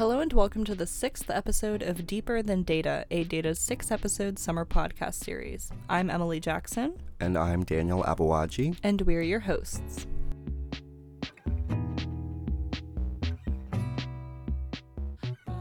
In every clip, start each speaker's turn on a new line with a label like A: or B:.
A: Hello and welcome to the sixth episode of Deeper Than Data, AidData's six episode summer podcast series. I'm Emily Jackson.
B: And I'm Daniel Abawaji.
A: And we're your hosts.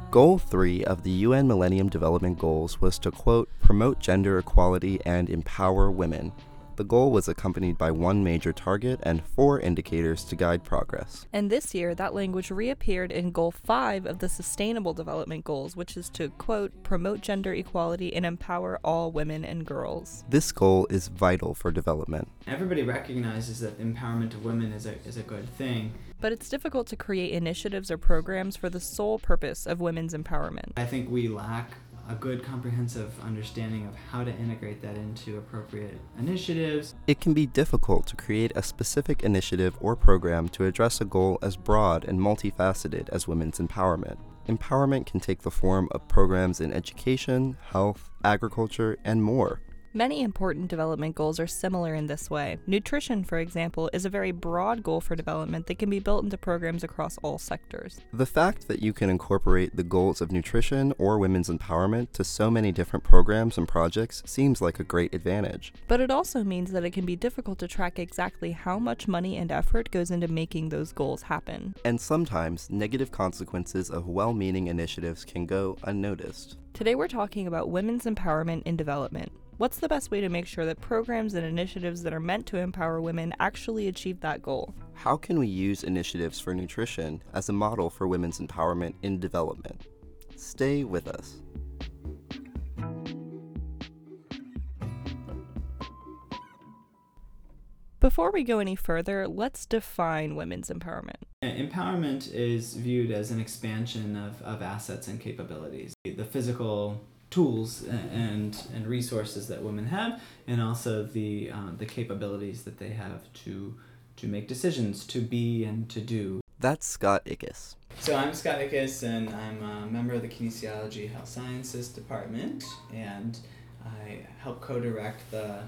B: Goal 3 of the UN Millennium Development Goals was to quote, promote gender equality and empower women, the goal was accompanied by one major target and four indicators to guide progress.
A: And this year, that language reappeared in Goal 5 of the Sustainable Development Goals, which is to, quote, promote gender equality and empower all women and girls.
B: This goal is vital for development.
C: Everybody recognizes that the empowerment of women is a, is a good thing.
A: But it's difficult to create initiatives or programs for the sole purpose of women's empowerment.
C: I think we lack a good comprehensive understanding of how to integrate that into appropriate initiatives.
B: It can be difficult to create a specific initiative or program to address a goal as broad and multifaceted as women's empowerment. Empowerment can take the form of programs in education, health, agriculture, and more.
A: Many important development goals are similar in this way. Nutrition, for example, is a very broad goal for development that can be built into programs across all sectors.
B: The fact that you can incorporate the goals of nutrition or women's empowerment to so many different programs and projects seems like a great advantage.
A: But it also means that it can be difficult to track exactly how much money and effort goes into making those goals happen.
B: And sometimes negative consequences of well meaning initiatives can go unnoticed.
A: Today we're talking about women's empowerment in development. What's the best way to make sure that programs and initiatives that are meant to empower women actually achieve that goal?
B: How can we use initiatives for nutrition as a model for women's empowerment in development? Stay with us.
A: Before we go any further, let's define women's empowerment.
C: Empowerment is viewed as an expansion of, of assets and capabilities. The physical tools and and resources that women have, and also the uh, the capabilities that they have to to make decisions, to be and to do.
B: That's Scott Ickes.
C: So I'm Scott Ickes, and I'm a member of the Kinesiology Health Sciences Department, and I help co-direct the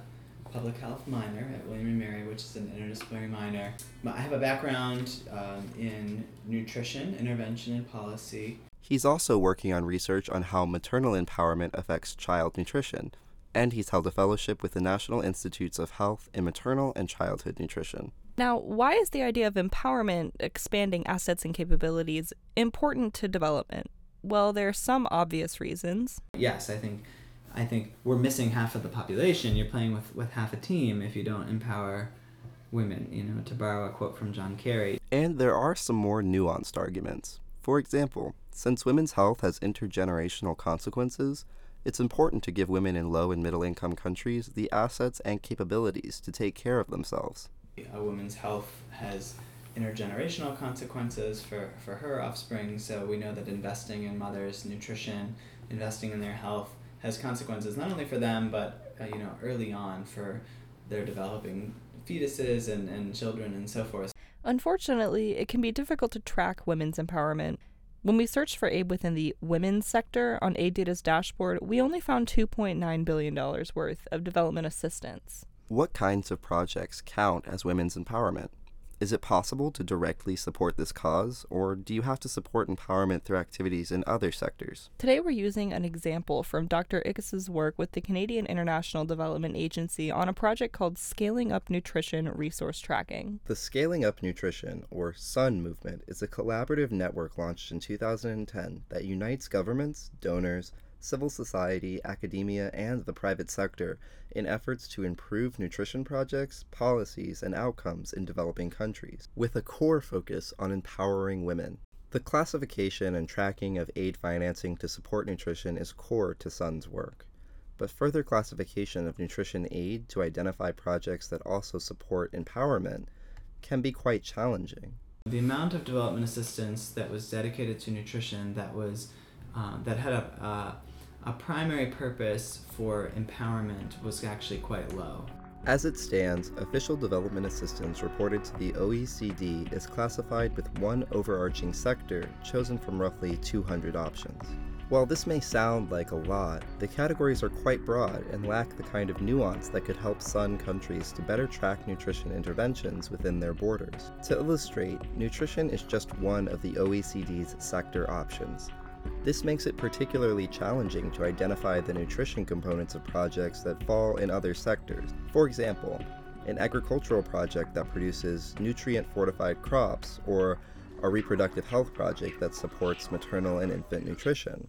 C: public health minor at William & Mary, which is an interdisciplinary minor. I have a background um, in nutrition, intervention, and policy,
B: He's also working on research on how maternal empowerment affects child nutrition, and he's held a fellowship with the National Institutes of Health in Maternal and Childhood Nutrition.
A: Now, why is the idea of empowerment, expanding assets and capabilities, important to development? Well, there are some obvious reasons.
C: Yes, I think I think we're missing half of the population. You're playing with, with half a team if you don't empower women, you know, to borrow a quote from John Kerry.
B: And there are some more nuanced arguments. For example, since women's health has intergenerational consequences, it's important to give women in low and middle income countries the assets and capabilities to take care of themselves.
C: A woman's health has intergenerational consequences for, for her offspring, so we know that investing in mothers' nutrition, investing in their health, has consequences not only for them, but uh, you know early on for their developing fetuses and, and children and so forth.
A: Unfortunately, it can be difficult to track women's empowerment. When we searched for aid within the women's sector on AidData's dashboard, we only found $2.9 billion worth of development assistance.
B: What kinds of projects count as women's empowerment? Is it possible to directly support this cause, or do you have to support empowerment through activities in other sectors?
A: Today, we're using an example from Dr. Ickes's work with the Canadian International Development Agency on a project called Scaling Up Nutrition Resource Tracking.
B: The Scaling Up Nutrition, or SUN movement, is a collaborative network launched in 2010 that unites governments, donors, civil society, academia, and the private sector in efforts to improve nutrition projects, policies, and outcomes in developing countries, with a core focus on empowering women. The classification and tracking of aid financing to support nutrition is core to SUN's work, but further classification of nutrition aid to identify projects that also support empowerment can be quite challenging.
C: The amount of development assistance that was dedicated to nutrition that was uh, that had a uh, a primary purpose for empowerment was actually quite low.
B: As it stands, official development assistance reported to the OECD is classified with one overarching sector chosen from roughly 200 options. While this may sound like a lot, the categories are quite broad and lack the kind of nuance that could help Sun countries to better track nutrition interventions within their borders. To illustrate, nutrition is just one of the OECD's sector options. This makes it particularly challenging to identify the nutrition components of projects that fall in other sectors. For example, an agricultural project that produces nutrient fortified crops, or a reproductive health project that supports maternal and infant nutrition.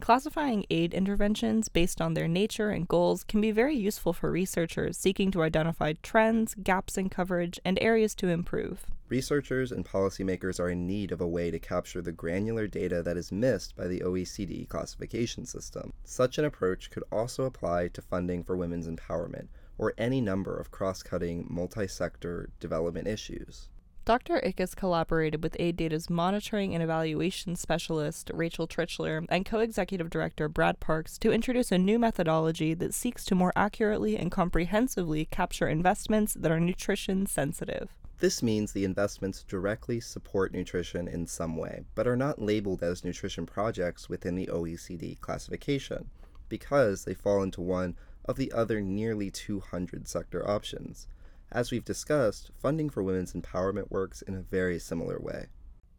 A: Classifying aid interventions based on their nature and goals can be very useful for researchers seeking to identify trends, gaps in coverage, and areas to improve.
B: Researchers and policymakers are in need of a way to capture the granular data that is missed by the OECD classification system. Such an approach could also apply to funding for women's empowerment or any number of cross cutting, multi sector development issues.
A: Dr. Ickes collaborated with AidData's monitoring and evaluation specialist, Rachel Trichler, and co executive director, Brad Parks, to introduce a new methodology that seeks to more accurately and comprehensively capture investments that are nutrition sensitive.
B: This means the investments directly support nutrition in some way, but are not labeled as nutrition projects within the OECD classification, because they fall into one of the other nearly 200 sector options. As we've discussed, funding for women's empowerment works in a very similar way.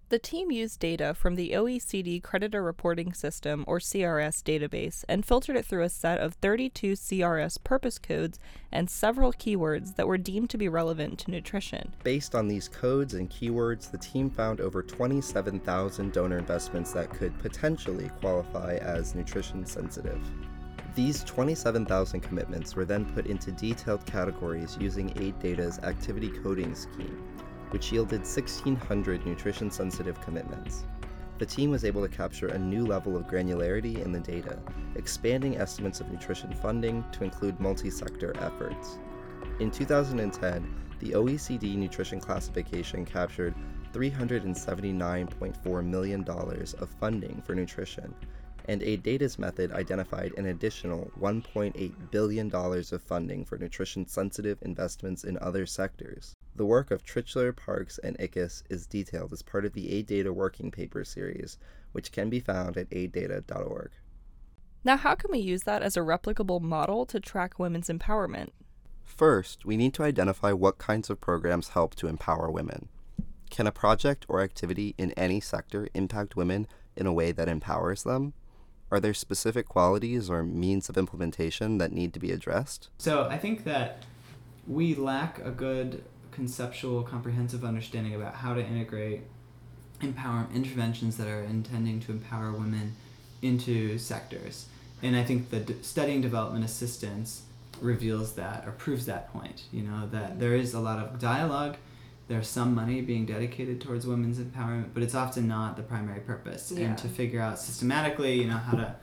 A: The team used data from the OECD Creditor Reporting System, or CRS, database and filtered it through a set of 32 CRS purpose codes and several keywords that were deemed to be relevant to nutrition.
B: Based on these codes and keywords, the team found over 27,000 donor investments that could potentially qualify as nutrition sensitive. These 27,000 commitments were then put into detailed categories using AidData's activity coding scheme, which yielded 1,600 nutrition sensitive commitments. The team was able to capture a new level of granularity in the data, expanding estimates of nutrition funding to include multi sector efforts. In 2010, the OECD nutrition classification captured $379.4 million of funding for nutrition, and AidData's method identified an additional $1.8 billion of funding for nutrition sensitive investments in other sectors. The work of Trichler, Parks, and Ickes is detailed as part of the AidData Working Paper series, which can be found at aiddata.org.
A: Now, how can we use that as a replicable model to track women's empowerment?
B: First, we need to identify what kinds of programs help to empower women. Can a project or activity in any sector impact women in a way that empowers them? Are there specific qualities or means of implementation that need to be addressed?
C: So I think that we lack a good conceptual, comprehensive understanding about how to integrate empower interventions that are intending to empower women into sectors. And I think the d- studying development assistance reveals that or proves that point. You know that there is a lot of dialogue there's some money being dedicated towards women's empowerment, but it's often not the primary purpose.
A: Yeah.
C: And to figure out systematically, you know, how to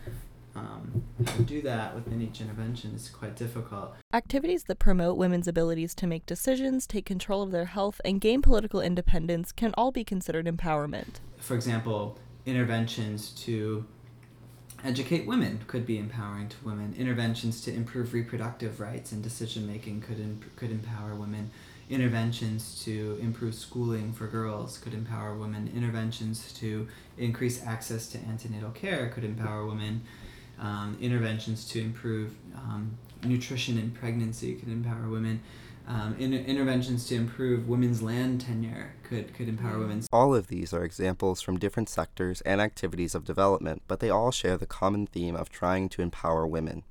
C: um, how to do that within each intervention is quite difficult.
A: Activities that promote women's abilities to make decisions, take control of their health, and gain political independence can all be considered empowerment.
C: For example, interventions to educate women could be empowering to women. Interventions to improve reproductive rights and decision making could imp- could empower women interventions to improve schooling for girls could empower women. Interventions to increase access to antenatal care could empower women. Um, interventions to improve um, nutrition in pregnancy could empower women. Um, in, interventions to improve women's land tenure could, could empower women.
B: All of these are examples from different sectors and activities of development, but they all share the common theme of trying to empower women.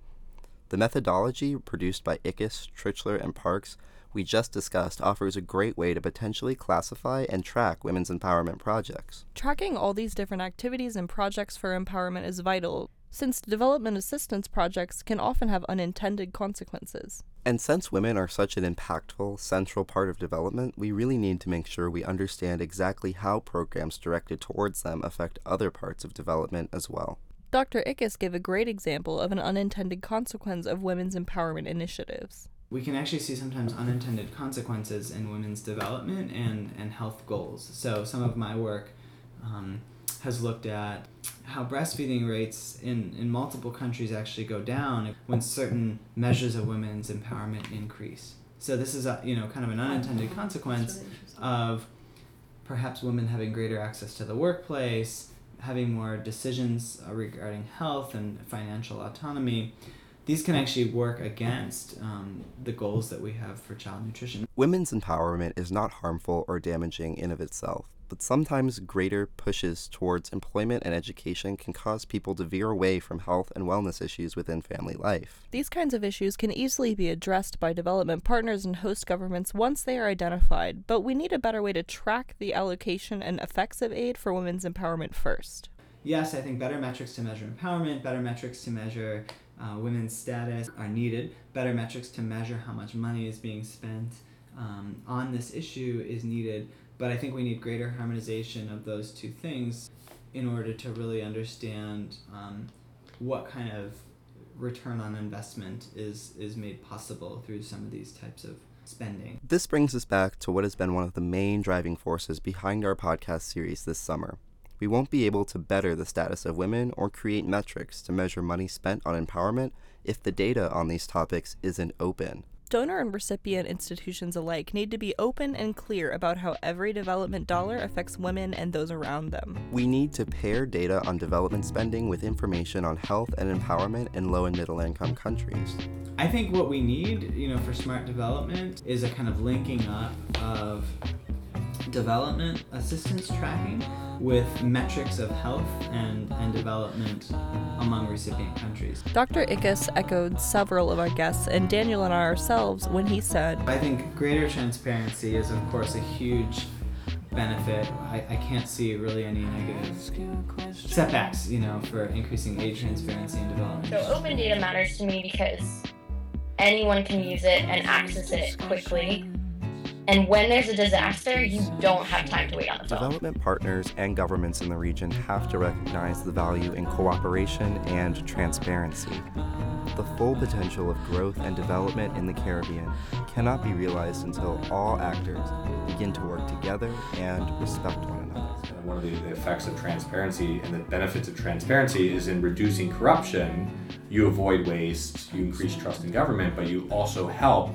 B: The methodology produced by Ickes, Trichler, and Parks we just discussed offers a great way to potentially classify and track women's empowerment projects.
A: Tracking all these different activities and projects for empowerment is vital, since development assistance projects can often have unintended consequences.
B: And since women are such an impactful, central part of development, we really need to make sure we understand exactly how programs directed towards them affect other parts of development as well.
A: Dr. Ickes gave a great example of an unintended consequence of women's empowerment initiatives
C: we can actually see sometimes unintended consequences in women's development and, and health goals. So, some of my work um, has looked at how breastfeeding rates in, in multiple countries actually go down when certain measures of women's empowerment increase. So, this is a, you know kind of an unintended consequence of perhaps women having greater access to the workplace, having more decisions regarding health and financial autonomy, these can actually work against um, the goals that we have for child nutrition.
B: Women's empowerment is not harmful or damaging in of itself but sometimes greater pushes towards employment and education can cause people to veer away from health and wellness issues within family life.
A: These kinds of issues can easily be addressed by development partners and host governments once they are identified, but we need a better way to track the allocation and effects of aid for women's empowerment first.
C: Yes, I think better metrics to measure empowerment, better metrics to measure uh, women's status are needed, better metrics to measure how much money is being spent um, on this issue is needed but I think we need greater harmonization of those two things in order to really understand um, what kind of return on investment is, is made possible through some of these types of spending.
B: This brings us back to what has been one of the main driving forces behind our podcast series this summer. We won't be able to better the status of women or create metrics to measure money spent on empowerment if the data on these topics isn't open.
A: Donor and recipient institutions alike need to be open and clear about how every development dollar affects women and those around them.
B: We need to pair data on development spending with information on health and empowerment in low and middle income countries.
C: I think what we need, you know, for smart development is a kind of linking up of development assistance tracking with metrics of health and, and development among recipient countries.
A: Dr. Ickes echoed several of our guests and Daniel and I ourselves when he said,
C: I think greater transparency is, of course, a huge benefit. I, I can't see really any negative setbacks, you know, for increasing aid transparency and development.
D: So open data matters to me because anyone can use it and access it quickly and when there's a disaster, you don't have time to wait on the
B: phone. Development partners and governments in the region have to recognize the value in cooperation and transparency. The full potential of growth and development in the Caribbean cannot be realized until all actors begin to work together and respect one another.
E: One of the, the effects of transparency and the benefits of transparency is in reducing corruption. You avoid waste, you increase trust in government, but you also help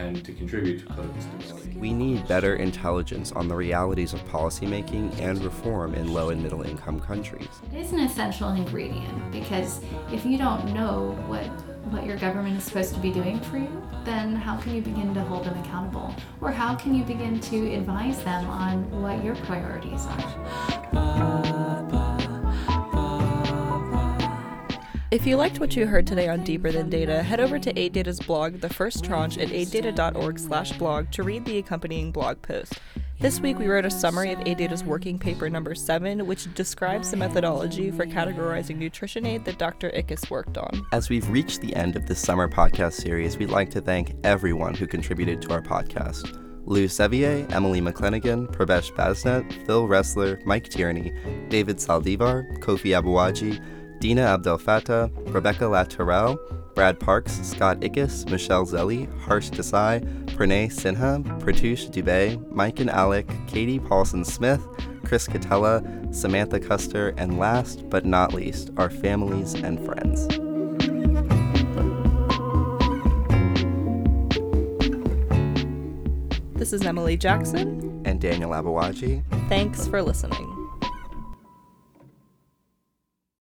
E: and to contribute to political stability.
B: We need better intelligence on the realities of policymaking and reform in low and middle income countries.
F: It is an essential ingredient because if you don't know what what your government is supposed to be doing for you, then how can you begin to hold them accountable? Or how can you begin to advise them on what your priorities are?
A: If you liked what you heard today on Deeper Than Data, head over to AidData's blog, The First Tranche, at aiddata.org slash blog to read the accompanying blog post. This week we wrote a summary of AidData's working paper number 7, which describes the methodology for categorizing nutrition aid that Dr. Ickes worked on.
B: As we've reached the end of this summer podcast series, we'd like to thank everyone who contributed to our podcast. Lou Sevier, Emily McClanagan, Prabesh Basnet, Phil Ressler, Mike Tierney, David Saldivar, Kofi Abuaji, Dina Abdel Fattah, Rebecca Latourell, Brad Parks, Scott Ickes, Michelle Zelli, Harsh Desai, Pranay Sinha, Pratush Dubey, Mike and Alec, Katie Paulson Smith, Chris Catella, Samantha Custer, and last but not least, our families and friends.
A: This is Emily Jackson
B: and Daniel Abawaji.
A: Thanks for listening.